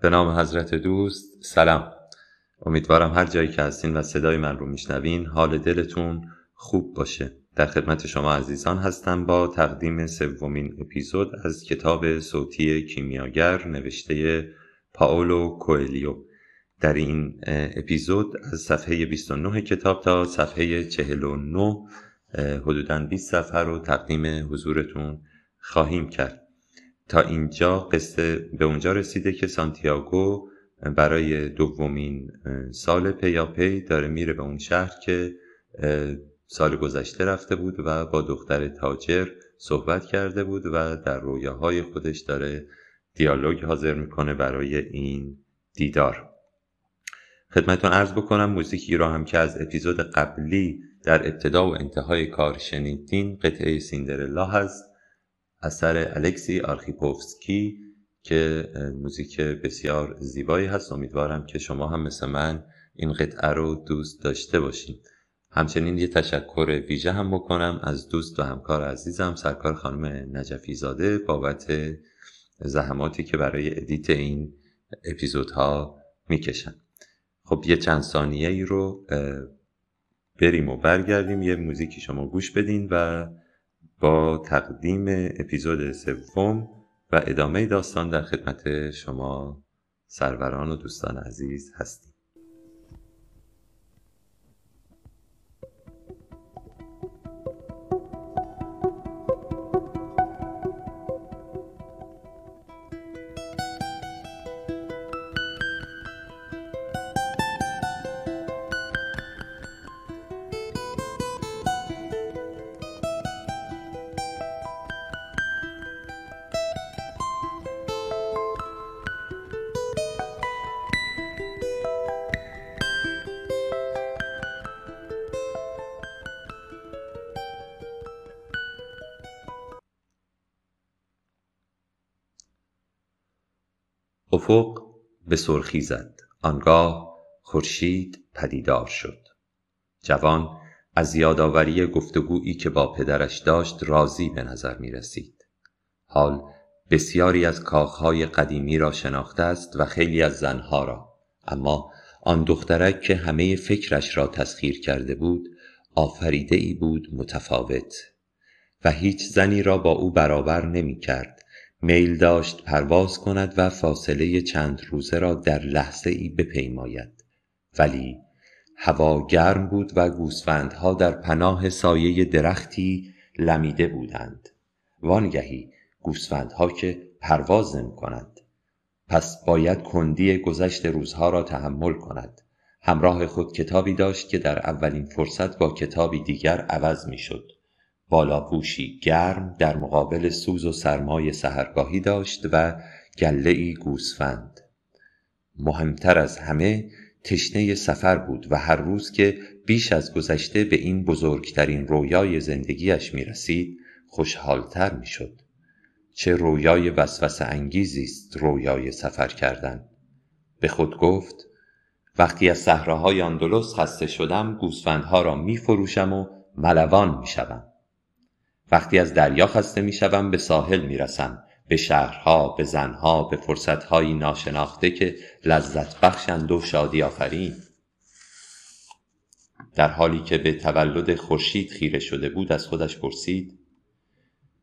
به نام حضرت دوست سلام. امیدوارم هر جایی که هستین و صدای من رو میشنوین حال دلتون خوب باشه. در خدمت شما عزیزان هستم با تقدیم سومین اپیزود از کتاب صوتی کیمیاگر نوشته پاولو کوئلیو. در این اپیزود از صفحه 29 کتاب تا صفحه 49 حدوداً 20 صفحه رو تقدیم حضورتون خواهیم کرد. تا اینجا قصه به اونجا رسیده که سانتیاگو برای دومین سال پیاپی داره میره به اون شهر که سال گذشته رفته بود و با دختر تاجر صحبت کرده بود و در رویاهای خودش داره دیالوگ حاضر می‌کنه برای این دیدار. خدمتون ارز بکنم موزیکی را هم که از اپیزود قبلی در ابتدا و انتهای کار شنیدین قطعه سیندرلا هست. اثر الکسی آرخیپوفسکی که موزیک بسیار زیبایی هست. امیدوارم که شما هم مثل من این قطعه رو دوست داشته باشین. همچنین یه تشکر ویژه هم بکنم از دوست و همکار عزیزم سرکار خانم نجفی زاده بابت زحماتی که برای edit این اپیزودها می‌کشن. خب یه چند ثانیه ای رو بریم و برگردیم. یه موزیکی شما گوش بدین و با تقدیم اپیزود سوم و ادامه داستان در خدمت شما سروران و دوستان عزیز هستیم. سرخی زد. آنگاه خورشید پدیدار شد. جوان از یادآوری گفتگویی که با پدرش داشت راضی به نظر می رسید. حال بسیاری از کاخهای قدیمی را شناخته است و خیلی از زنها را. اما آن دخترک که همه فکرش را تسخیر کرده بود آفریده ای بود متفاوت و هیچ زنی را با او برابر نمی کرد. میل داشت پرواز کند و فاصله چند روزه را در لحظه ای بپیماید. ولی هوا گرم بود و گوسفندها در پناه سایه درختی لمیده بودند. وانگهی گوسفندها که پرواز نمی کنند پس باید کندی گذشت روزها را تحمل کند. همراه خود کتابی داشت که در اولین فرصت با کتابی دیگر عوض می شد بالاپوشی گرم در مقابل سوز و سرمای سهرگاهی داشت و گله ای گوسفند مهمتر از همه تشنه سفر بود و هر روز که بیش از گذشته به این بزرگترین رویای زندگیش می رسید خوشحالتر می شد. چه رویای وسوسه انگیزی است رویای سفر کردن به خود گفت وقتی از صحراهای اندلس خسته شدم گوسفندها را می فروشم و ملوان می شدم. وقتی از دریا خسته می شوم به ساحل می رسم به شهرها به زنها به فرصتهایی ناشناخته که لذت بخشند و شادی آفرین. در حالی که به تولد خورشید خیره شده بود از خودش پرسید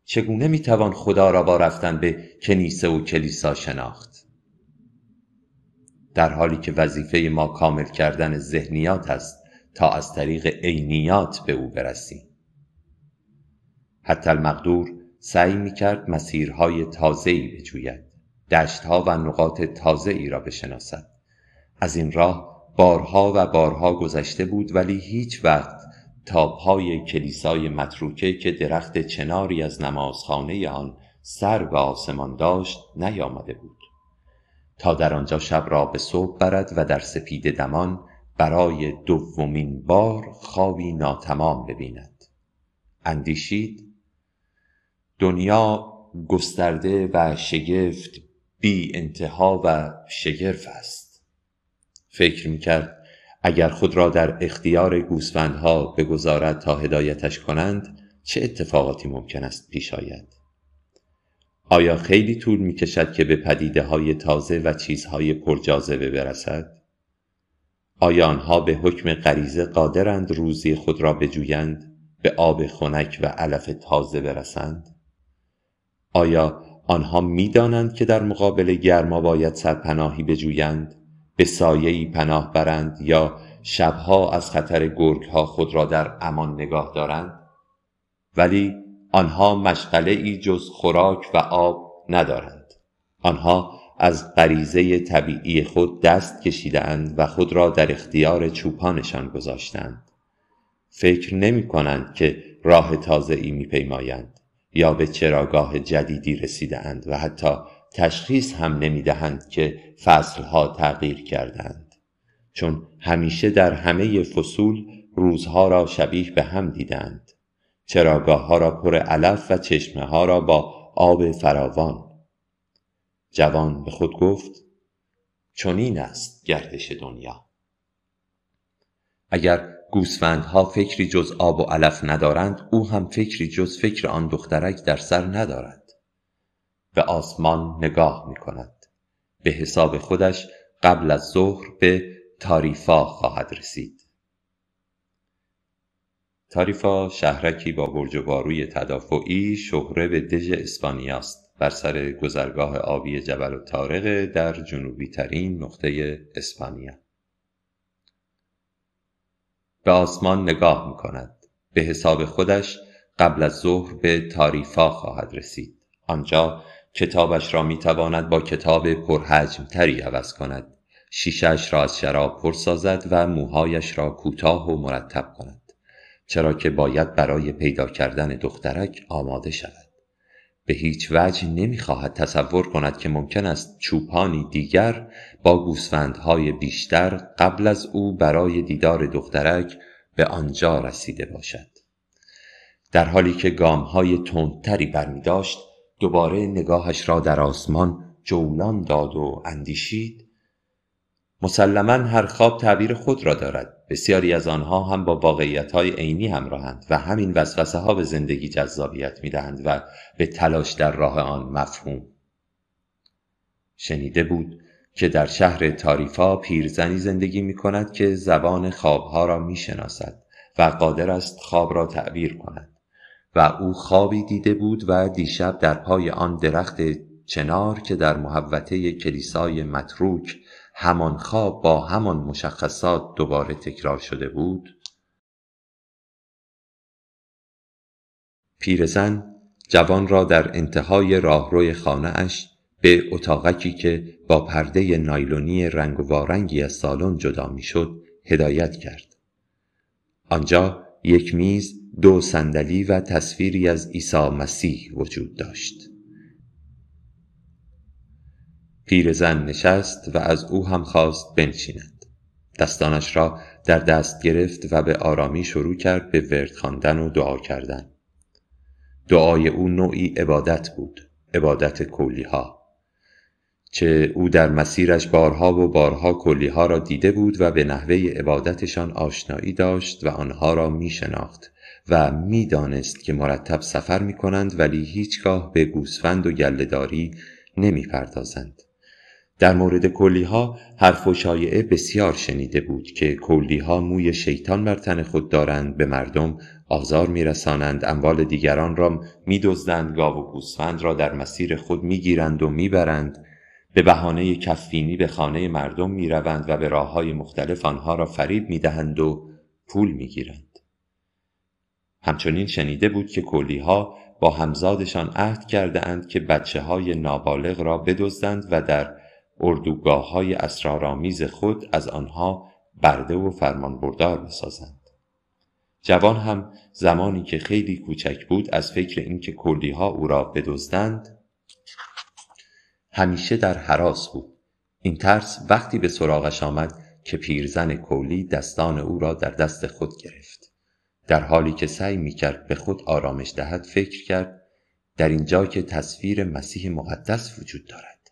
چگونه می توان خدا را با رفتن به کنیسه و کلیسا شناخت؟ در حالی که وظیفه ما کامل کردن ذهنیات است تا از طریق عینیات به او برسیم. حتی المقدور سعی می کرد مسیرهای تازه‌ای بجوید دشتها و نقاط تازه‌ای را بشناسد. از این راه بارها و بارها گذشته بود ولی هیچ وقت تا پای کلیسای متروکه که درخت چناری از نمازخانه آن سر به آسمان داشت نیامده بود. تا در آنجا شب را به صبح برد و در سپید دمان برای دومین بار خوابی ناتمام ببیند. اندیشید دنیا گسترده و شگفت بی انتها و شگرف است فکر می کرد اگر خود را در اختیار گوسفندها بگذارد تا هدایتش کنند چه اتفاقاتی ممکن است پیش آید آیا خیلی طول می کشد که به پدیده های تازه و چیزهای پرجاذبه برسد؟ آیا آنها به حکم غریزه قادرند روزی خود را بجویند به آب خنک و علف تازه برسند؟ آیا آنها می‌دانند که در مقابل گرما باید سرپناهی بجویند به سایه‌ای پناه برند یا شبها از خطر گرگها خود را در امان نگاه دارند؟ ولی آنها مشغله ای جز خوراک و آب ندارند. آنها از غریزه طبیعی خود دست کشیدند و خود را در اختیار چوپانشان گذاشتند فکر نمی کنند که راه تازه ای می پیمایند یا به چراگاه جدیدی رسیده و حتی تشخیص هم نمی دهند که فصلها تغییر کردند چون همیشه در همه فصول روزها را شبیه به هم دیدند چراگاه ها را پر علف و چشمه ها را با آب فراوان. جوان به خود گفت چنین است گردش دنیا. اگر گوسفندها فکری جز آب و علف ندارند او هم فکری جز فکر آن دخترک در سر ندارد. به آسمان نگاه می کند به حساب خودش قبل از ظهر به تاریفا خواهد رسید. تاریفا شهرکی با برج و باروی تدافعی شهره به دژ اسپانیاست. بر سر گذرگاه آبی جبل و تارق در جنوبی ترین نقطه اسپانیا. به آسمان نگاه می کند به حساب خودش قبل از ظهر به تاریفا خواهد رسید. آنجا کتابش را می تواند با کتاب تری عوض کند. شیشش را از شراب پر سازد و موهایش را کوتاه و مرتب کند. چرا که باید برای پیدا کردن دخترک آماده شود. به هیچ وجه نمی‌خواهد تصور کند که ممکن است چوپانی دیگر با گوسفندهای بیشتر قبل از او برای دیدار دخترک به آنجا رسیده باشد. در حالی که گامهای تندتری برمی داشت دوباره نگاهش را در آسمان جولان داد و اندیشید مسلما هر خواب تعبیر خود را دارد. بسیاری از آنها هم با واقعیت های عینی همراهند و همین وسوسه ها به زندگی جذابیت می دهند و به تلاش در راه آن مفهوم. شنیده بود که در شهر تاریفا پیرزنی زندگی می کند که زبان خوابها را می شناسد و قادر است خواب را تعبیر کند و او خوابی دیده بود و دیشب در پای آن درخت چنار که در محوطه کلیسای متروک همان خواب با همان مشخصات دوباره تکرار شده بود. پیرزن جوان را در انتهای راهروی خانه اش به اتاقکی که با پرده نایلونی رنگ وارنگی از سالن جدا می‌شد هدایت کرد. آنجا یک میز دو صندلی و تصویری از عیسی مسیح وجود داشت. پیرزن نشست و از او هم خواست بنشیند. دستانش را در دست گرفت و به آرامی شروع کرد به ورد خواندن و دعا کردن. دعای او نوعی عبادت بود عبادت کلی ها چه او در مسیرش بارها و بارها کلی ها را دیده بود و به نحوه عبادتشان آشنایی داشت و آنها را می شناخت و می دانست که مرتب سفر می کنند ولی هیچگاه به گوسفند و گلهداری نمی پردازند. در مورد کلی ها حرف و شایعه بسیار شنیده بود که کلی ها موی شیطان بر تن خود دارند به مردم آزار میرسانند اموال دیگران را میدزدند گاو و گوسفند را در مسیر خود می‌گیرند و می‌برند. به بهانه کفینی به خانه مردم می‌روند و به راه های مختلف آنها را فریب می‌دهند و پول می‌گیرند. همچنین شنیده بود که کلی ها با همزادشان عهد کرده اند که بچه های نابالغ را بدزدند و در اردوگاه های اسرارآمیز خود از آنها برده و فرمانبردار بسازند جوان هم زمانی که خیلی کوچک بود از فکر اینکه کردی ها او را بدزدند همیشه در حراس بود. این ترس وقتی به سراغش آمد که پیرزن کولی دستان او را در دست خود گرفت. در حالی که سعی می کرد به خود آرامش دهد فکر کرد در اینجا که تصویر مسیح مقدس وجود دارد.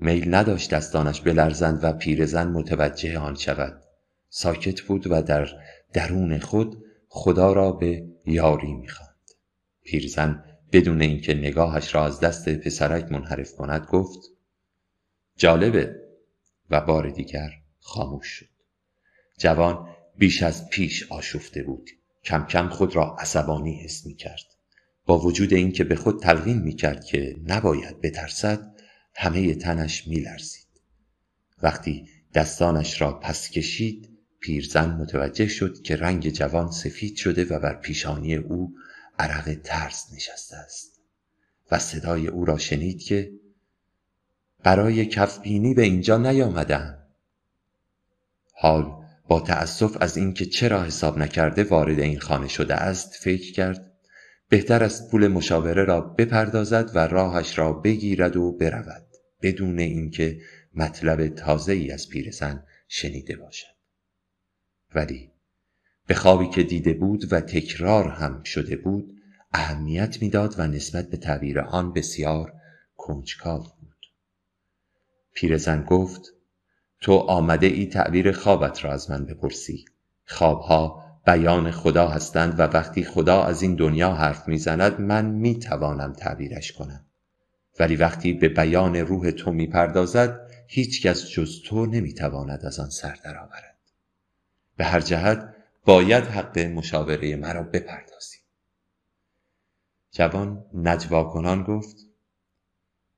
میل نداشت دستانش بلرزند و پیرزن متوجه آن شود. ساکت بود و در درون خود خدا را به یاری می‌خواند. پیرزن بدون اینکه نگاهش را از دست پسرک منحرف کند گفت جالبه. و بار دیگر خاموش شد. جوان بیش از پیش آشفته بود. کم کم خود را عصبانی حس می کرد با وجود اینکه به خود تلقین می کرد که نباید بترسد همه تنش می لرزید. وقتی دستانش را پس کشید پیرزن متوجه شد که رنگ جوان سفید شده و بر پیشانی او عرق ترس نشسته است و صدای او را شنید که برای کفبینی به اینجا نیامدم حال با تأسف از اینکه چرا حساب نکرده وارد این خانه شده است فکر کرد بهتر است پول مشاوره را بپردازد و راهش را بگیرد و برود بدون اینکه مطلب تازه ای از پیرزن شنیده باشد. ولی به خوابی که دیده بود و تکرار هم شده بود اهمیت می‌داد و نسبت به تعبیر آن بسیار کنجکاو بود. پیرزن گفت تو آمده ای تعبیر خوابت را از من بپرسی. خوابها بیان خدا هستند و وقتی خدا از این دنیا حرف می‌زند من می‌توانم تعبیرش کنم. ولی وقتی به بیان روح تو می‌پردازد هیچ کس جز تو نمی‌تواند از آن سر درآورد. به هر جهت باید حق مشاوره مرا بپردازی جوان نجوا کنان گفت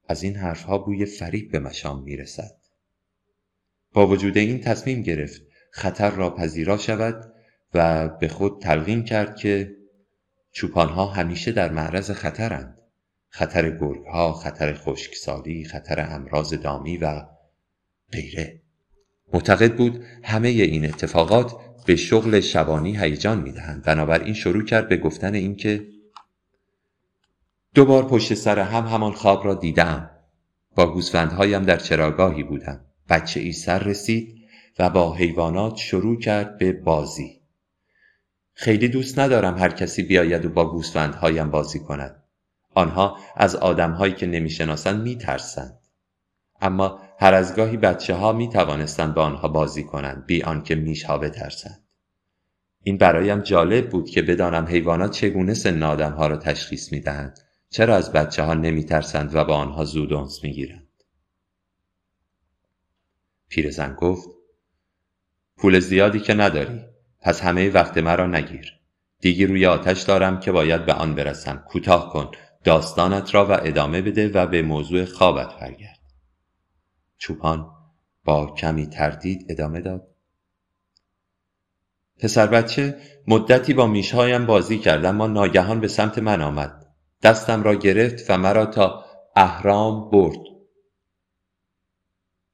از این حرفها بوی فریب به مشام می‌رسد. با وجود این تصمیم گرفت خطر را پذیرا شود و به خود تلقین کرد که چوپانها همیشه در معرض خطرند. خطر گرگها، خطر خشکسالی، خطر امراض دامی و غیره. معتقد بود همه این اتفاقات به شغل شبانی هیجان می‌دهند. بنابراین شروع کرد به گفتن اینکه دو بار پشت سر هم همان خواب را دیدم. با گوسفندهایم در چراگاهی بودم. بچه ای سر رسید و با حیوانات شروع کرد به بازی. خیلی دوست ندارم هر کسی بیاید و با گوسفندهایم بازی کند. آنها از آدمهایی که نمی‌شناسند میترسند. اما هر از گاهی بچه ها می توانستند با آنها بازی کنند بی آنکه میش ها بترسند. این برایم جالب بود که بدانم حیوانات چگونه سن آدم ها را تشخیص می دهند چرا از بچه ها نمی ترسند و با آنها زود انس می گیرند پیرزن گفت پول زیادی که نداری. پس همه وقت مرا نگیر. دیگی روی آتش دارم که باید به آن برسم. کوتاه کن. داستانت را و ادامه بده و به موضوع خوابت برگرد. چوپان با کمی تردید ادامه داد. پسر بچه مدتی با میشهایم بازی کرد اما ناگهان به سمت من آمد. دستم را گرفت و مرا تا اهرام برد.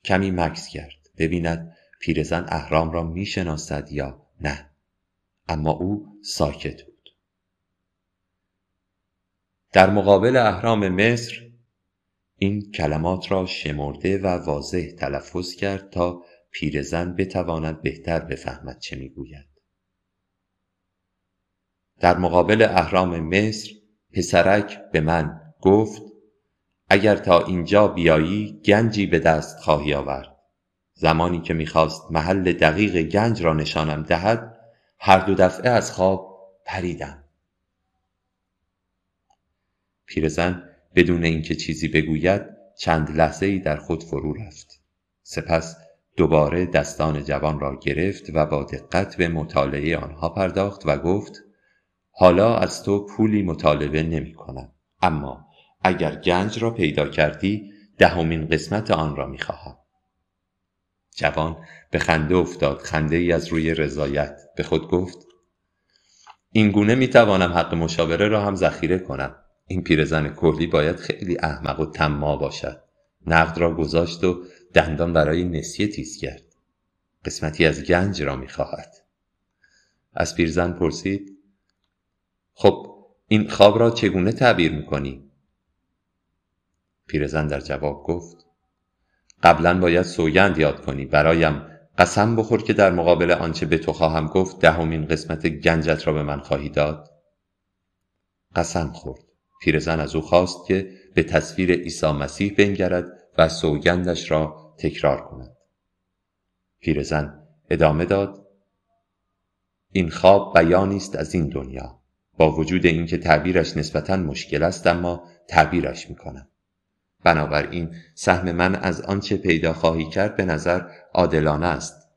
کمی مکس کرد. ببیند پیرزن اهرام را می‌شناسد یا نه. اما او ساکت بود. در مقابل اهرام مصر این کلمات را شمرده و واضح تلفظ کرد تا پیرزن بتواند بهتر بفهمد چه می‌گوید. در مقابل اهرام مصر پسرک به من گفت اگر تا اینجا بیایی گنجی به دست خواهی آورد. زمانی که می‌خواست محل دقیق گنج را نشانم دهد هر دو دفعه از خواب پریدم پیرزن بدون اینکه چیزی بگوید چند لحظه ای در خود فرو رفت سپس دوباره دستان جوان را گرفت و با دقت به مطالعه آنها پرداخت و گفت حالا از تو پولی مطالبه نمی کنم اما اگر گنج را پیدا کردی دهمین قسمت آن را می خواهم. جوان به خنده افتاد خنده ای از روی رضایت. به خود گفت این گونه می توانم حق مشاوره را هم ذخیره کنم. این پیرزن کلی باید خیلی احمق و تما باشد. نقد را گذاشت و دندان برای نسیه تیز کرد. قسمتی از گنج را می‌خواهد. از پیرزن پرسید خب این خواب را چگونه تعبیر می‌کنی؟ پیرزن در جواب گفت قبلا باید سوگند یاد کنی. برایم قسم بخور که در مقابل آنچه به تو خواهم گفت دهمین قسمت گنجت را به من خواهی داد. قسم خورد. پیرزن از او خواست که به تصویر عیسی مسیح بنگرد و سوگندش را تکرار کند. پیرزن ادامه داد این خواب بیانی است از این دنیا. با وجود اینکه تعبیرش نسبتا مشکل است اما تعبیرش می‌کنم بنابراین سهم من از آنچه پیدا خواهی کرد به نظر عادلانه است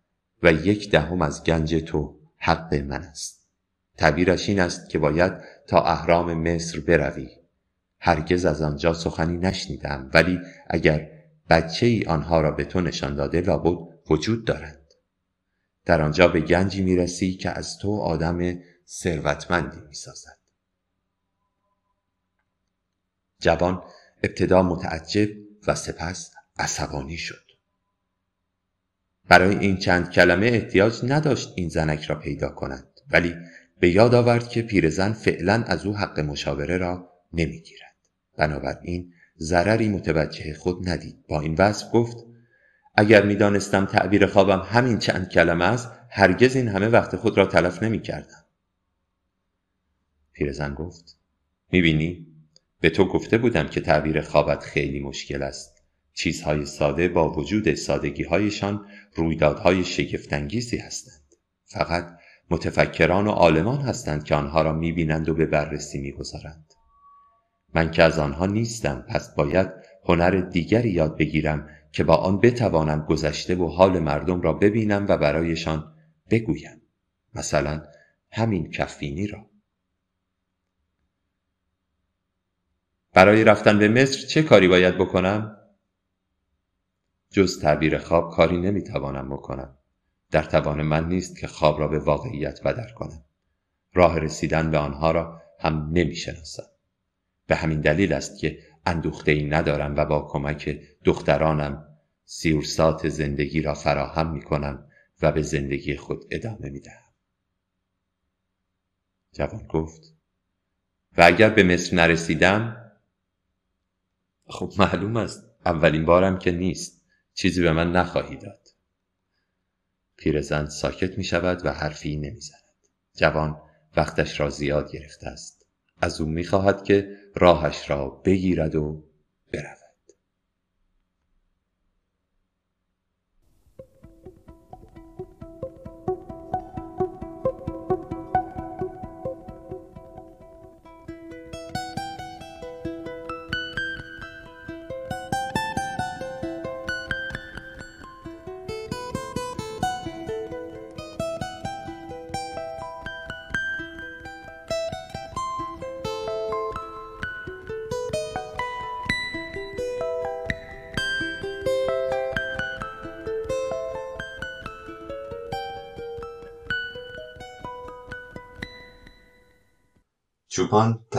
و یک دهم از گنج تو حق من است. تعبیرش این است که باید تا اهرام مصر بروی. هرگز از آنجا سخنی نشنیدم ولی اگر بچه ای آنها را به تو نشان داده لابد وجود دارند در آنجا به گنجی می‌رسی که از تو آدم ثروتمندی می‌سازد. جوان ابتدا متعجب و سپس عصبانی شد. برای این چند کلمه احتیاج نداشت این زنک را پیدا کند ولی به یاد آورد که پیرزن فعلا از او حق مشاوره را نمی‌گیرد. بنابراین ضرری متوجه خود ندید. با این وصف گفت اگر می‌دانستم تعبیر خوابم همین چند کلمه است هرگز این همه وقت خود را تلف نمی کردم. پیرزن گفت می‌بینی؟ به تو گفته بودم که تعبیر خوابت خیلی مشکل است. چیزهای ساده با وجود سادگیهایشان رویدادهای شگفتانگیزی هستند. فقط متفکران و عالمان هستند که آنها را می‌بینند و به بررسی می‌گذارند. من که از آنها نیستم پس باید هنر دیگری یاد بگیرم که با آن بتوانم گذشته و حال مردم را ببینم و برایشان بگویم. مثلا همین کفینی را. برای رفتن به مصر چه کاری باید بکنم؟ جز تعبیر خواب کاری نمی‌توانم بکنم در توان من نیست که خواب را به واقعیت بدر کنم راه رسیدن به آنها را هم نمی‌شناسم به همین دلیل است که اندوخته ای ندارم و با کمک دخترانم سیورسات زندگی را فراهم می کنم و به زندگی خود ادامه می دهم. جوان گفت و اگر به مصر نرسیدم خب معلوم است اولین بارم که نیست. چیزی به من نخواهی داد. پیرزن ساکت می شود و حرفی نمی زند. جوان وقتش را زیاد گرفته است. از او می خواهد که راهش را بگیرد و برود.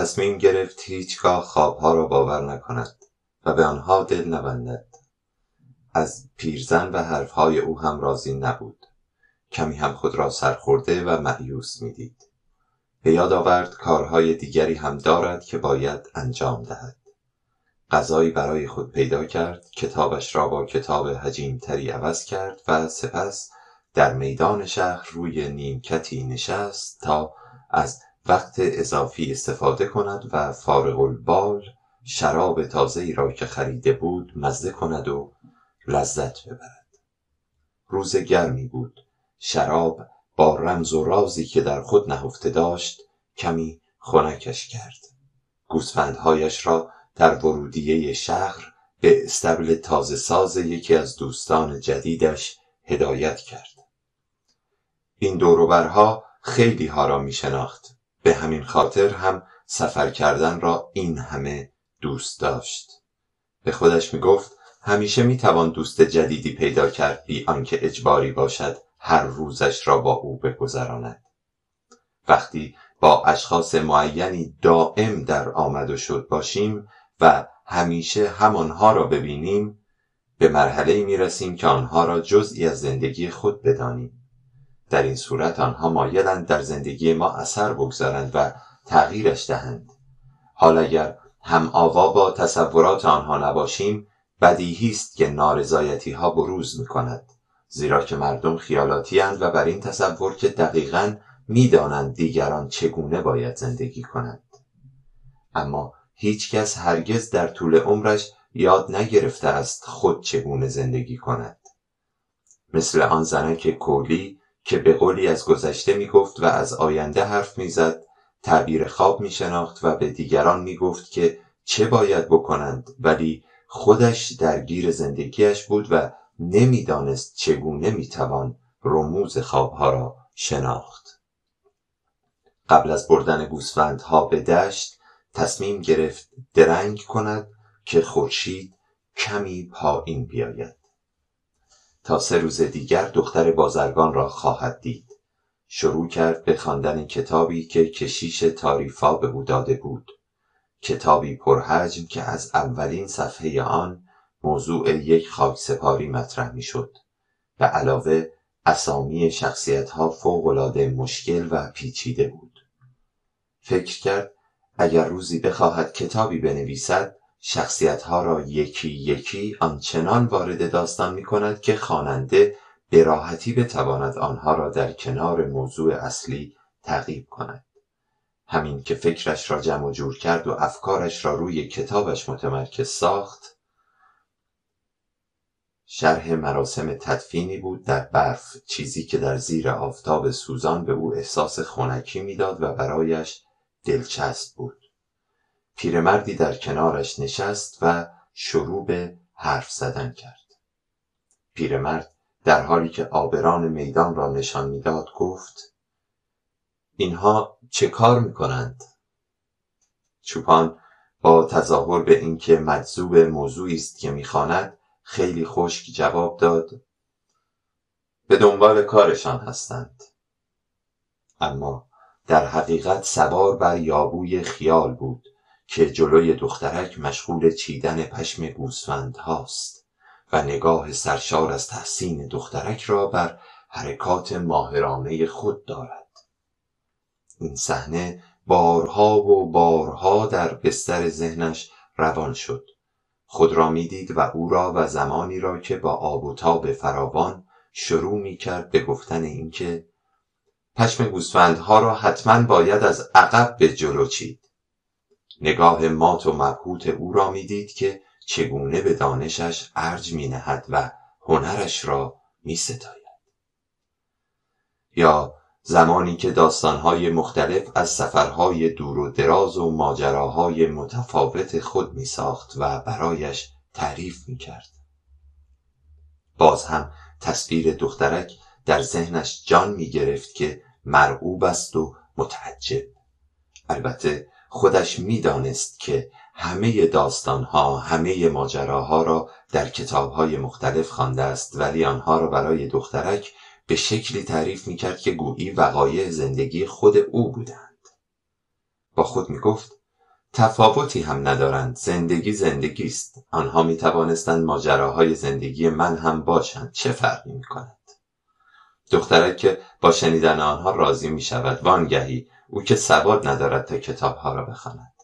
تصمیم گرفت هیچگاه خوابها را باور نکند و به آنها دل نبندد. از پیرزن و حرفهای او هم راضی نبود. کمی هم خود را سرخورده و معیوس می‌دید. به یاد آورد کارهای دیگری هم دارد که باید انجام دهد. غذایی برای خود پیدا کرد کتابش را با کتاب تری عوض کرد و سپس در میدان شهر روی نیمکتی نشست تا از وقت اضافی استفاده کند و فارغ البال شراب تازه را که خریده بود مزه کند و لذت ببرد. روز گرمی بود. شراب با رمز و رازی که در خود نهفته داشت کمی خنکش کرد. گوسفندهایش را در ورودیه شهر به استبل تازه ساز یکی از دوستان جدیدش هدایت کرد. این دوروبرها خیلی ها را می شناخت به همین خاطر هم سفر کردن را این همه دوست داشت. به خودش می گفت همیشه می توان دوست جدیدی پیدا کرد بی آنکه اجباری باشد هر روزش را با او بگذراند. وقتی با اشخاص معینی دائم در آمد و شد باشیم و همیشه همانها را ببینیم به مرحله می رسیم که آنها را جزئی از زندگی خود بدانیم. در این صورت آنها مایلند در زندگی ما اثر بگذارند و تغییرش دهند. حال اگر هم آوا با تصورات آنها نباشیم بدیهی است که نارضایتی ها بروز می کند زیرا که مردم خیالاتی و بر این تصور که دقیقا می‌دانند دیگران چگونه باید زندگی کنند. اما هیچکس هرگز در طول عمرش یاد نگرفته است خود چگونه زندگی کند. مثل آن زنک کولی که به قولی از گذشته می گفت و از آینده حرف می‌زد تعبیر خواب می شناخت و به دیگران می گفت که چه باید بکنند ولی خودش درگیر زندگیش بود و نمی‌دانست چگونه می‌توان رموز خوابها را شناخت. قبل از بردن گوسفندها به دشت تصمیم گرفت درنگ کند که خورشید کمی پایین بیاید. تا سه روز دیگر دختر بازرگان را خواهد دید. شروع کرد به خواندن کتابی که کشیش تاریفا به او داده بود. کتابی پرحجم که از اولین صفحه آن موضوع یک خاکسپاری مطرح می‌شد. و علاوه اسامی شخصیتها فوقالعاده مشکل و پیچیده بود. فکر کرد اگر روزی بخواهد کتابی بنویسد شخصیتها را یکی یکی آنچنان وارد داستان می کند که خواننده به راحتی بتواند آنها را در کنار موضوع اصلی تعقیب کند. همین که فکرش را جمع و جور کرد و افکارش را روی کتابش متمرکز ساخت شرح مراسم تدفینی بود در برف چیزی که در زیر آفتاب سوزان به او احساس خنکی می‌داد و برایش دلچسب بود. پیرمردی در کنارش نشست و شروع به حرف زدن کرد. پیرمرد در حالی که آبران میدان را نشان می‌داد گفت اینها چه کار می‌کنند؟ چوپان با تظاهر به اینکه مجذوب موضوعی است که می‌خواند خیلی خشک جواب داد به دنبال کارشان هستند. اما در حقیقت سوار بر یابوی خیال بود. که جلوی دخترک مشغول چیدن پشم گوسفند هاست و نگاه سرشار از تحسین دخترک را بر حرکات ماهرانه خود دارد. این صحنه بارها و بارها در بستر ذهنش روان شد. خود را می‌دید و او را و زمانی را که با آب و تاب فراوان شروع می کرد به گفتن اینکه پشم گوسفندها را حتما باید از عقب به جلو چید. نگاه مات و مبهوت او را می‌دید که چگونه به دانشش ارج می نهد و هنرش را می ستاید. یا زمانی که داستانهای مختلف از سفرهای دور و دراز و ماجراهای متفاوت خود می ساخت و برایش تعریف می کرد. باز هم تصویر دخترک در ذهنش جان می گرفت که مرعوب است و متعجب البته خودش می‌دانست که همه داستانها همه ماجراها را در کتابهای مختلف خوانده است ولی آنها را برای دخترک به شکلی تعریف می‌کرد که گویی وقایع زندگی خود او بودند. با خود می‌گفت تفاوتی هم ندارند زندگی زندگی است. آنها می توانستند ماجراهای زندگی من هم باشند. چه فرقی می کند دخترک که با شنیدن آنها راضی می شود وانگهی او که سواد ندارد تا کتابها را بخواند.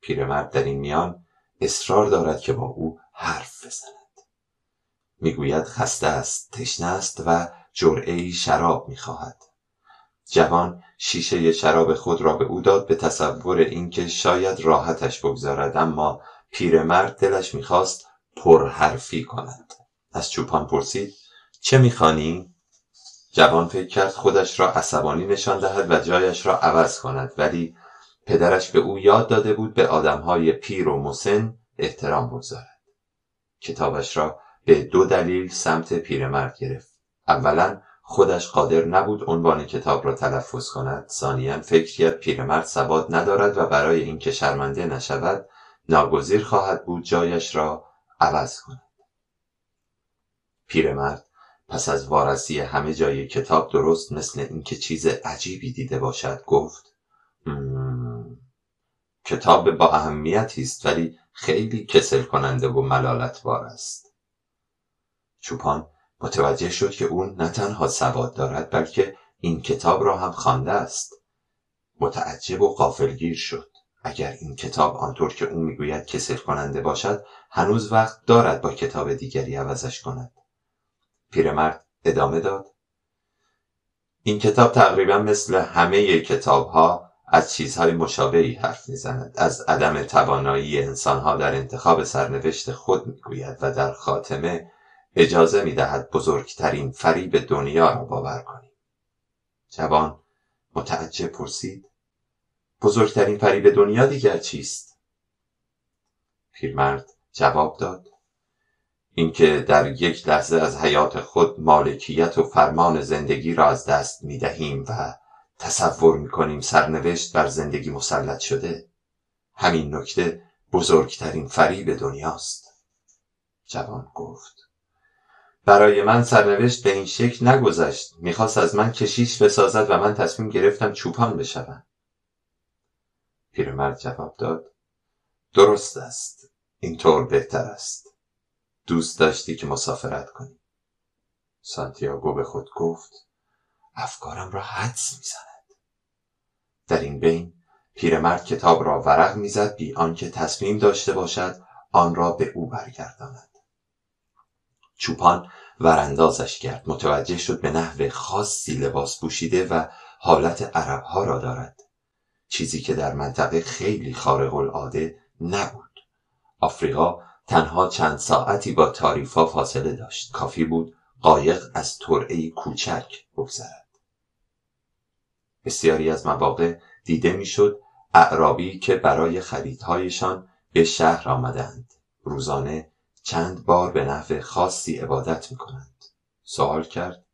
پیرمرد در این میان اصرار دارد که با او حرف بزند. می‌گوید خسته است تشنه است و جرعه شراب می‌خواهد. جوان شیشه شراب خود را به او داد به تصور اینکه شاید راحتش بگذارد اما پیرمرد دلش می‌خواست پرحرفی کند. از چوپان پرسید چه می‌خوانی؟ جوان فکر کرد خودش را عصبانی نشان دهد و جایش را عوض کند ولی پدرش به او یاد داده بود به آدمهای پیر و مسن احترام بگذارد. کتابش را به دو دلیل سمت پیرمرد گرفت. اولا خودش قادر نبود عنوان کتاب را تلفظ کند. ثانیا فکر کرد پیرمرد سواد ندارد و برای اینکه شرمنده نشود ناگزیر خواهد بود جایش را عوض کند. پیرمرد پس از وارسی همه جای کتاب درست مثل اینکه چیز عجیبی دیده باشد گفت کتاب با اهمیتی است ولی خیلی کسل کننده و ملالتبار است. چوپان متوجه شد که او نه تنها سواد دارد بلکه این کتاب را هم خوانده است. متعجب و غافلگیر شد. اگر این کتاب آنطور که او می‌گوید کسل کننده باشد هنوز وقت دارد با کتاب دیگری عوضش کند. پیرمرد ادامه داد. این کتاب تقریبا مثل همه کتاب ها از چیزهای مشابهی حرف می‌زند. از عدم توانایی انسانها در انتخاب سرنوشت خود می‌گوید و در خاتمه اجازه می‌دهد بزرگترین فریب دنیا را باور کنیم. جوان متعجب پرسید بزرگترین به دنیا دیگر چیست؟ پیرمرد جواب داد اینکه در یک لحظه از حیات خود مالکیت و فرمان زندگی را از دست می دهیم و تصور می کنیم سرنوشت بر زندگی مسلط شده همین نکته بزرگترین فریب دنیاست. جوان گفت برای من سرنوشت به این شکل نگذشت. می‌خواست از من کشیش بسازد و من تصمیم گرفتم چوپان بشوم. پیرمرد جواب داد درست است. اینطور بهتر است. دوست داشتی که مسافرت کنی؟ سانتیاگو به خود گفت افکارم را حدس می‌زند. در این بین پیرمرد کتاب را ورق می‌زد بی آنکه تصمیم داشته باشد آن را به او برگرداند. چوپان وراندازش کرد متوجه شد به نحو خاصی لباس پوشیده و حالت عربها را دارد. چیزی که در منطقه خیلی خارق العاده نبود. آفریقا تنها چند ساعتی با تاریفا فاصله داشت کافی بود قایق از ترعه کوچک بگذرد بسیاری از مواقع دیده می‌شد اعرابی که برای خریدهایشان به شهر آمدند روزانه چند بار به نحو خاصی عبادت می کنند. سوال کرد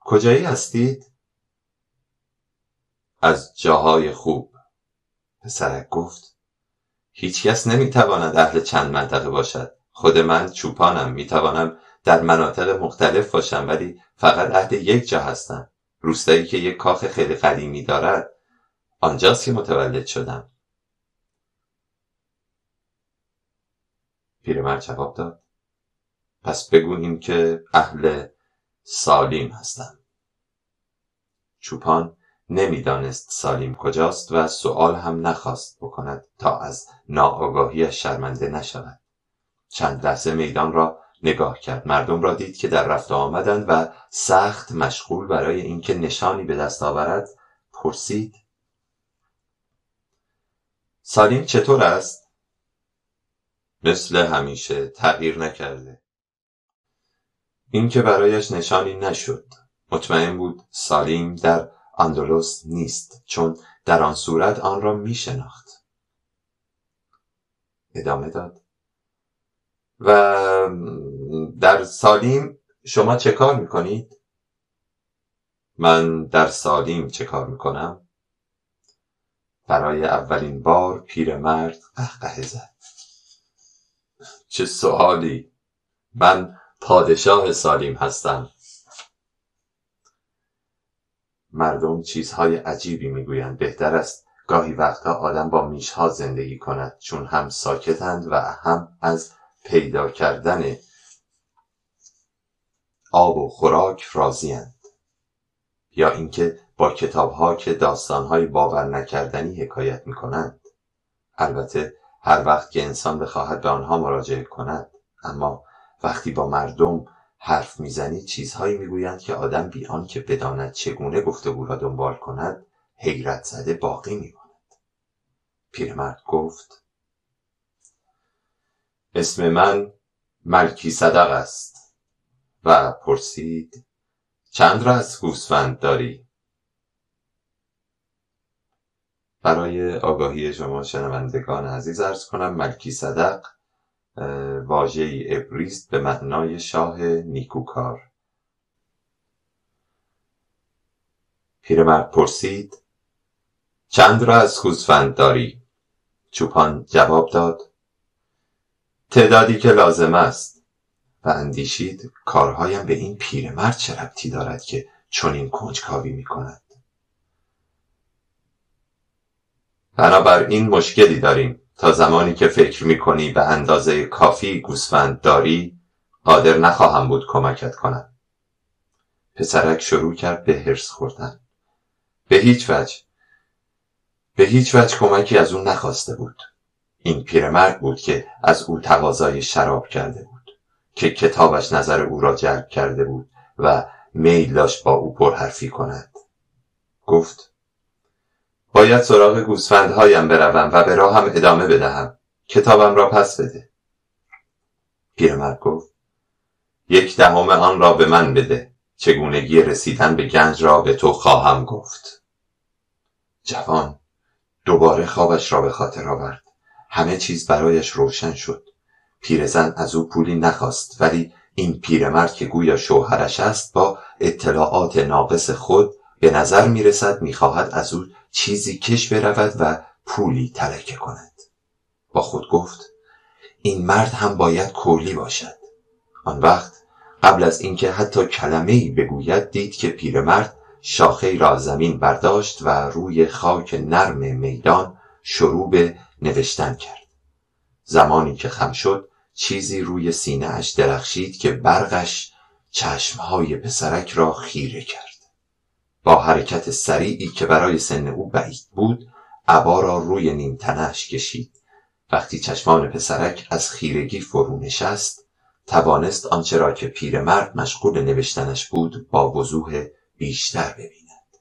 کجایی هستید؟ از جاهای خوب پسرک گفت هیچکس نمی‌تواند اهل چند منطقه باشد. خود من چوپانم می‌توانم در مناطق مختلف باشم ولی فقط اهل یک جا هستم. روستایی که یک کاخ خیلی قدیمی دارد آنجاست که متولد شدم. پیرمرد جواب داد. پس بگوییم که اهل سالیم هستم. چوپان نمی‌دانست سالیم کجاست و سؤال هم نخواست بکند تا از ناآگاهیش شرمنده نشود. چند لحظه میدان را نگاه کرد. مردم را دید که در رفت آمدند و سخت مشغول برای اینکه نشانی به دست آورد پرسید سالیم چطور است؟ مثل همیشه تغییر نکرده. این که برایش نشانی نشد. مطمئن بود سالیم در اندلس نیست چون در آن صورت آن را می شناخت ادامه داد. و در سالیم شما چه کار می کنید؟ من در سالیم چه کار می کنم؟ برای اولین بار پیرمرد قهقه زد. چه سوالی! من پادشاه سالیم هستم. مردم چیزهای عجیبی می‌گویند. بهتر است گاهی وقتا آدم با میشها زندگی کند چون هم ساکتند و هم از پیدا کردن آب و خوراک راضیند یا اینکه با کتابها که داستانهای باور نکردنی حکایت می‌کنند. البته هر وقت که انسان بخواهد به آنها مراجعه کند اما وقتی با مردم حرف می‌زنی چیزهایی می‌گویند که آدم بیان که بداند چگونه گفتگو را دنبال کند حیرت زده باقی میماند. پیرمرد گفت اسم من ملکی صدق است و پرسید چند از گوسفند داری؟ برای آگاهی شما شنوندگان عزیز ارز کنم ملکی صدق واژه ابریست به معنای شاه نیکوکار. پیرمرد پرسید چند را از گوسفند داری؟ چوپان جواب داد تعدادی که لازم است. و اندیشید کارهایم به این پیرمرد چه ربطی دارد که چنین کنجکاوی می کند بنابراین مشکلی داریم. تا زمانی که فکر می‌کنی به اندازه کافی گوسفند داری قادر نخواهم بود کمکت کنم. پسرک شروع کرد به هرس خوردن. به هیچ وجه. به هیچ وجه کمکی از اون نخواسته بود. این پیرمرد بود که از او تقاضای شراب کرده بود که کتابش نظر او را جلب کرده بود و میل داشت با او پرحرفی کند. گفت باید سراغ گوسفندهایم بروم و به راهم ادامه بدهم. کتابم را پس بده. پیرمرد گفت یک دهم آن را به من بده. چگونگی رسیدن به گنج را به تو خواهم گفت. جوان دوباره خوابش را به خاطر آورد. همه چیز برایش روشن شد. پیرزن از او پولی نخواست ولی این پیرمرد که گویا شوهرش است با اطلاعات ناقص خود به نظر می رسد می خواهد از او چیزی کش برود و پولی تلکه کند. با خود گفت این مرد هم باید کولی باشد. آن وقت قبل از اینکه حتی کلمه ای بگوید دید که پیرمرد شاخه را زمین برداشت و روی خاک نرم میدان شروع به نوشتن کرد. زمانی که خم شد چیزی روی سینه اش درخشید که برقش چشمهای پسرک را خیره کرد. با حرکت سریعی که برای سن او بعید بود عبا را روی نیمتنش کشید. وقتی چشمان پسرک از خیرگی فرو نشست توانست آنچه را که پیرمرد مشغول نوشتنش بود با وضوح بیشتر ببیند.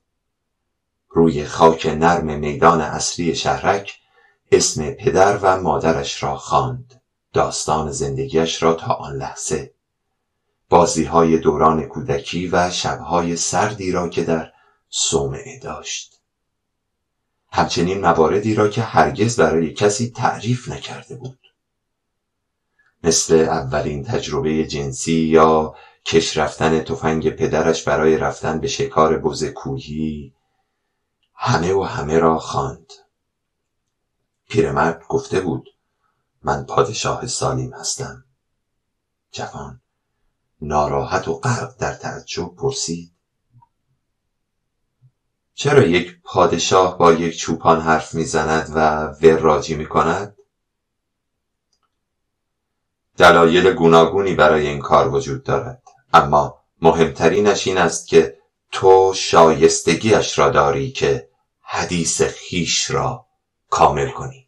روی خاک نرم میدان اصلی شهرک اسم پدر و مادرش را خواند. داستان زندگیش را تا آن لحظه. بازیهای دوران کودکی و شبهای سردی را که در صومعه داشت. همچنین مواردی را که هرگز برای کسی تعریف نکرده بود. مثل اولین تجربه جنسی یا کش رفتن تفنگ پدرش برای رفتن به شکار بز کوهی همه و همه را خواند. پیرمرد گفته بود من پادشاه سالیم هستم. جوان ناراحت و غرق در تعجب پرسید چرا یک پادشاه با یک چوپان حرف می‌زند و وراجی می کند؟ دلایل گوناگونی برای این کار وجود دارد. اما مهمترینش این است که تو شایستگیش را داری که حدیث خیش را کامل کنی.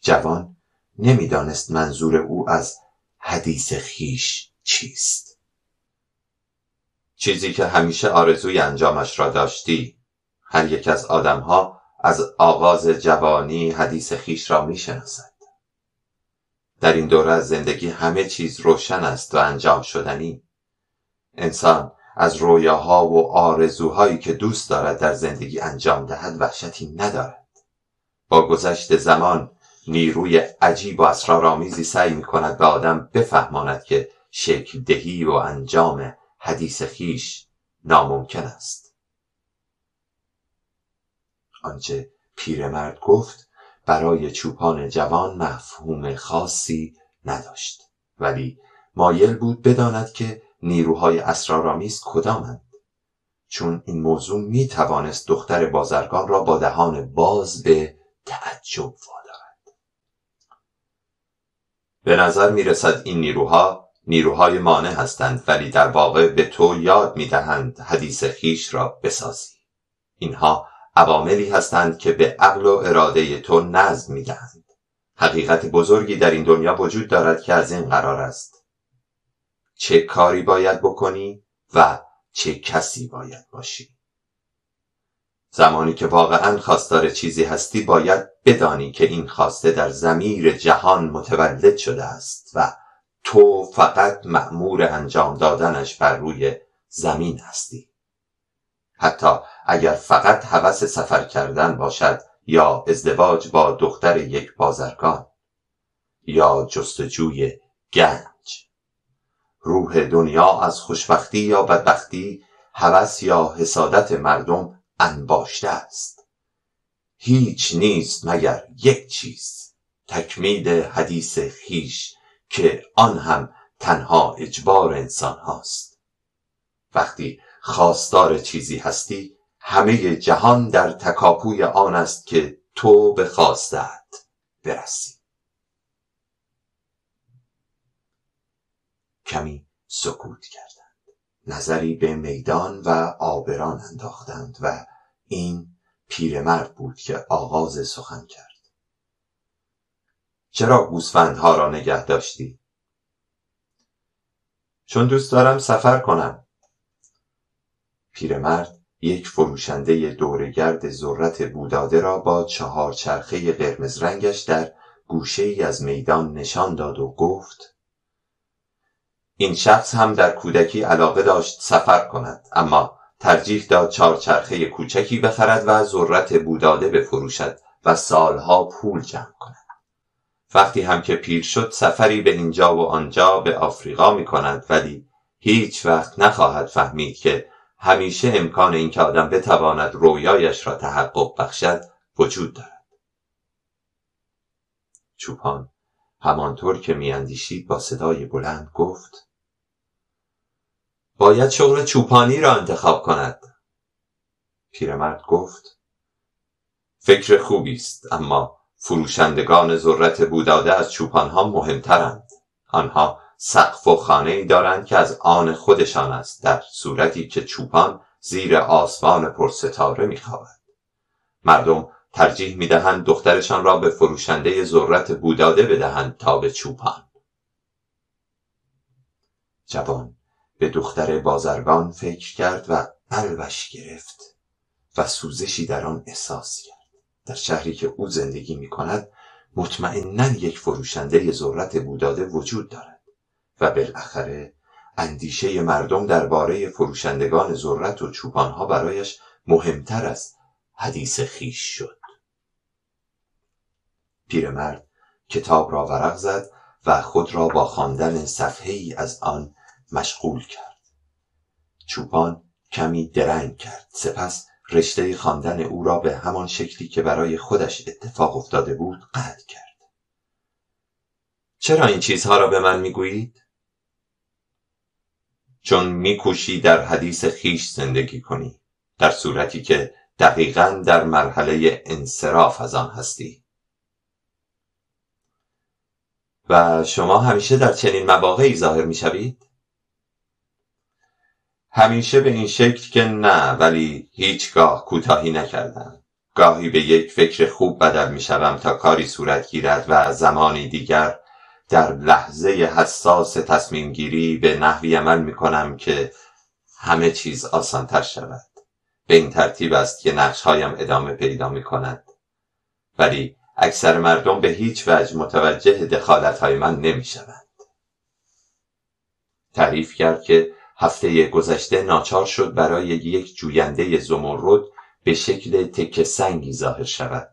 جوان نمی‌دانست منظور او از حدیث خیش چیست. چیزی که همیشه آرزوی انجامش را داشتی. هر یک از آدمها از آغاز جوانی حدیث خیش را می‌شناسد. در این دوره از زندگی همه چیز روشن است و انجام شدنی. انسان از رویاها و آرزوهایی که دوست دارد در زندگی انجام دهد وحشتی ندارد. با گذشت زمان نیروی عجیب و اسرارآمیزی سعی می کند به آدم بفهماند که شکل دهی و انجام حدیث خیش ناممکن است. آنچه پیرمرد گفت برای چوپان جوان مفهوم خاصی نداشت ولی مایل بود بداند که نیروهای اسرارآمیز کدامند. چون این موضوع می توانست دختر بازرگان را با دهان باز به تعجب وادارد. به نظر می رسد این نیروها نیروهای مانع هستند ولی در واقع به تو یاد می دهند حدیث خیش را بسازی. اینها عواملی هستند که به عقل و اراده تو نظم می دهند حقیقت بزرگی در این دنیا وجود دارد که از این قرار است. چه کاری باید بکنی و چه کسی باید باشی. زمانی که واقعا خواستار چیزی هستی باید بدانی که این خواسته در زمیر جهان متولد شده است و تو فقط مأمور انجام دادنش بر روی زمین هستی. حتی اگر فقط هوس سفر کردن باشد یا ازدواج با دختر یک بازرگان یا جستجوی گنج. روح دنیا از خوشبختی یا بدبختی هوس یا حسادت مردم انباشته است. هیچ نیست مگر یک چیز. تکمیل حدیث خیش که آن هم تنها اجبار انسان هاست. وقتی خواستار چیزی هستی همه جهان در تکاپوی آن است که تو به خواستت برسی. کمی سکوت کردند نظری به میدان و آبران انداختند و این پیرمرد بود که آغاز سخن کرد. چرا گوسفندها را نگه داشتی؟ چون دوست دارم سفر کنم. پیرمرد یک فروشنده دورگرد ذرت بوداده را با چهار چرخه قرمز رنگش در گوشه ای از میدان نشان داد و گفت این شخص هم در کودکی علاقه داشت سفر کند اما ترجیح داد چهارچرخه کوچکی بخرد و ذرت بوداده بفروشد و سالها پول جمع کند. وقتی هم که پیر شد سفری به اینجا و آنجا به آفریقا می کند ولی هیچ وقت نخواهد فهمید که همیشه امکان اینکه آدم بتواند رویایش را تحقق بخشد وجود دارد. چوپان همانطور که میاندیشید با صدای بلند گفت باید شغل چوپانی را انتخاب کند. پیرمرد گفت فکر خوبی است اما فروشندگان ذرت بوداده از چوپانها مهمترند. آنها سقف و خانه ای دارند که از آن خودشان است در صورتی که چوپان زیر آسمان پرستاره میخوابد. مردم ترجیح می‌دهند دخترشان را به فروشنده ذرت بوداده بدهند تا به چوپان. جوان به دختر بازرگان فکر کرد و قلبش گرفت و سوزشی در آن احساس کرد. در شهری که او زندگی می کند مطمئنا یک فروشنده ذرت بوداده وجود دارد و بالاخره اندیشه مردم درباره فروشندگان ذرت و چوپانها برایش مهمتر از حدیث خیش شد. پیرمرد کتاب را ورق زد و خود را با خواندن صفحه ای از آن مشغول کرد. چوپان کمی درنگ کرد. سپس رشته خواندن او را به همان شکلی که برای خودش اتفاق افتاده بود قطع کرد. چرا این چیزها را به من می‌گویید؟ چون میکوشی در حدیث خیش زندگی کنی در صورتی که دقیقا در مرحله انصراف از آن هستی. و شما همیشه در چنین مواقعی ظاهر می‌شوید؟ همیشه به این شکل که نه ولی هیچگاه کوتاهی نکردم. گاهی به یک فکر خوب بدل می شوم تا کاری صورت گیرد و زمانی دیگر در لحظه حساس تصمیم گیری به نحوی عمل می کنم که همه چیز آسانتر شود. به این ترتیب است که نقشهایم ادامه پیدا می کند ولی اکثر مردم به هیچ وجه متوجه دخالت های من نمی شوند تعریف کرد که هفته گذشته ناچار شد برای یک جوینده زمرد به شکل تک سنگی ظاهر شود.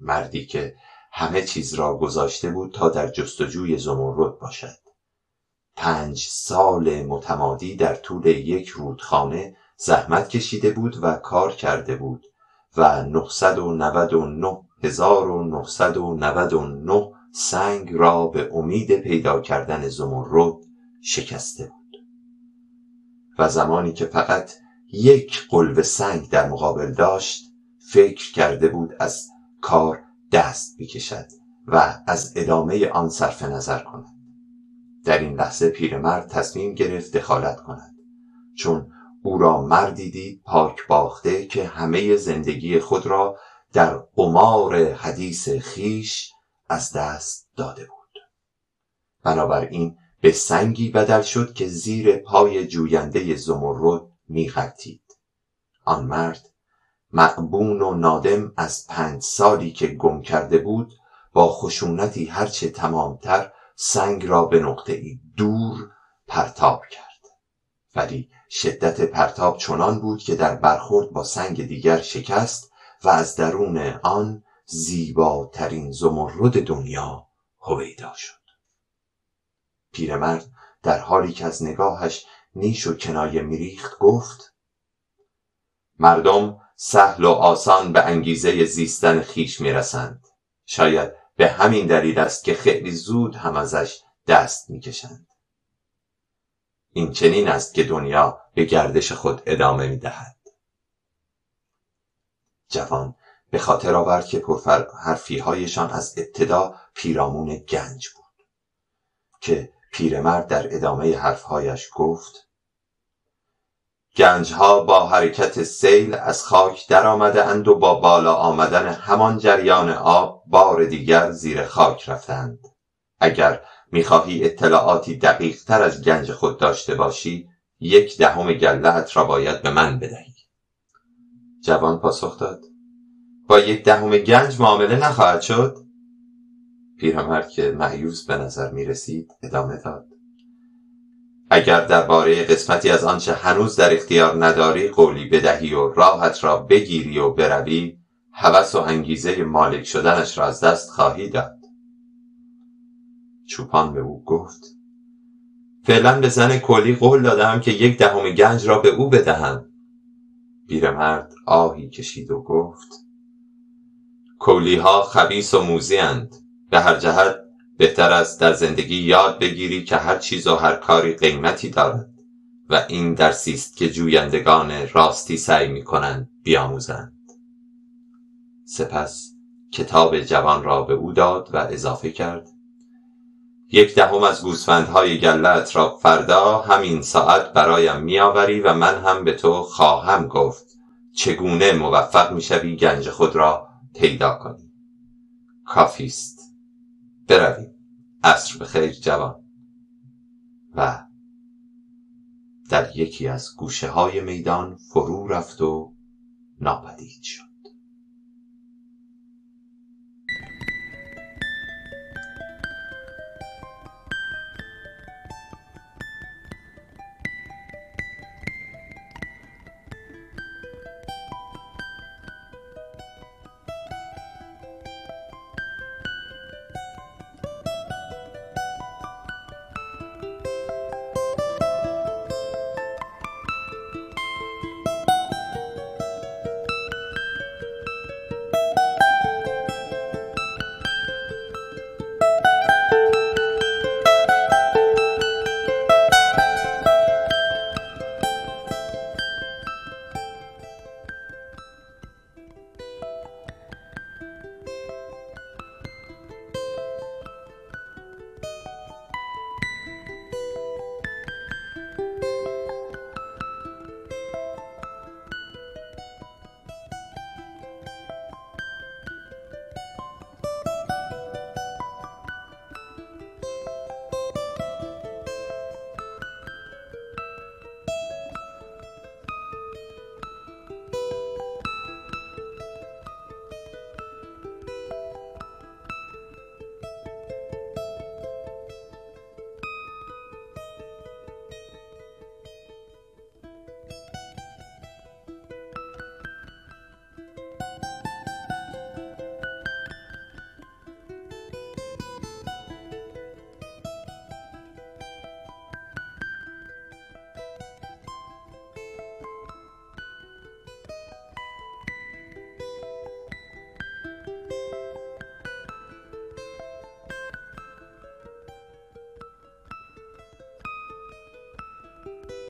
مردی که همه چیز را گذاشته بود تا در جستجوی زمرد باشد. پنج سال متمادی در طول یک رودخانه زحمت کشیده بود و کار کرده بود و 999 سنگ را به امید پیدا کردن زمرد شکسته بود. و زمانی که فقط یک قلب سنگ در مقابل داشت فکر کرده بود از کار دست بکشد و از ادامه آن صرف نظر کند. در این لحظه پیرمرد تصمیم گرفت دخالت کند چون او را مردی دید پاک باخته که همه زندگی خود را در قمار حدیث خیش از دست داده بود. بنابراین به سنگی بدل شد که زیر پای جوینده زمرد میغلطید آن مرد مقبون و نادم از پنج سالی که گم کرده بود با خشونتی هرچه تمامتر سنگ را به نقطه دور پرتاب کرد. ولی شدت پرتاب چنان بود که در برخورد با سنگ دیگر شکست و از درون آن زیباترین زمرد دنیا هویدا شد. پیرمرد در حالی که از نگاهش نیش و کنایه میریخت گفت مردم سهل و آسان به انگیزه زیستن خیش می‌رسند. شاید به همین دلیل است که خیلی زود هم ازش دست می‌کشند. این چنین است که دنیا به گردش خود ادامه می‌دهد. جوان به خاطر آورد که پرفر هایشان از ابتدا پیرامون گنج بود که پیرمرد در ادامه حرفهایش گفت گنجها با حرکت سیل از خاک در آمده اند و با بالا آمدن همان جریان آب بار دیگر زیر خاک رفتند اگر می‌خواهی اطلاعاتی دقیق تر از گنج خود داشته باشی یک دهم گلهت را باید به من بدهی. جوان پاسخ داد. با یک دهم گنج معامله نخواهد شد؟ پیرمرد که معیوز به نظر می رسید ادامه داد. اگر درباره قسمتی از آنچه هنوز در اختیار نداری قولی بدهی و راحت را بگیری و بروی هوس و انگیزه مالک شدنش را از دست خواهی داد. چوپان به او گفت فعلا به زن کلی قول دادم که یک دهم گنج را به او بدهم. پیرمرد آهی کشید و گفت کولی ها خبیس و موزی به هر جهت بهتر است در زندگی یاد بگیری که هر چیز و هر کاری قیمتی دارد و این درسی است که جویندگان راستی سعی می کنند بیاموزند. سپس کتاب جوان را به او داد و اضافه کرد. یک دهم از گوسفندهای گلت را فردا همین ساعت برایم میآوری و من هم به تو خواهم گفت چگونه موفق می‌شوی گنج خود را پیدا کنی. کافی است. برویم. عصر بخیر جوان. و در یکی از گوشه های میدان فرو رفت و ناپدید شد.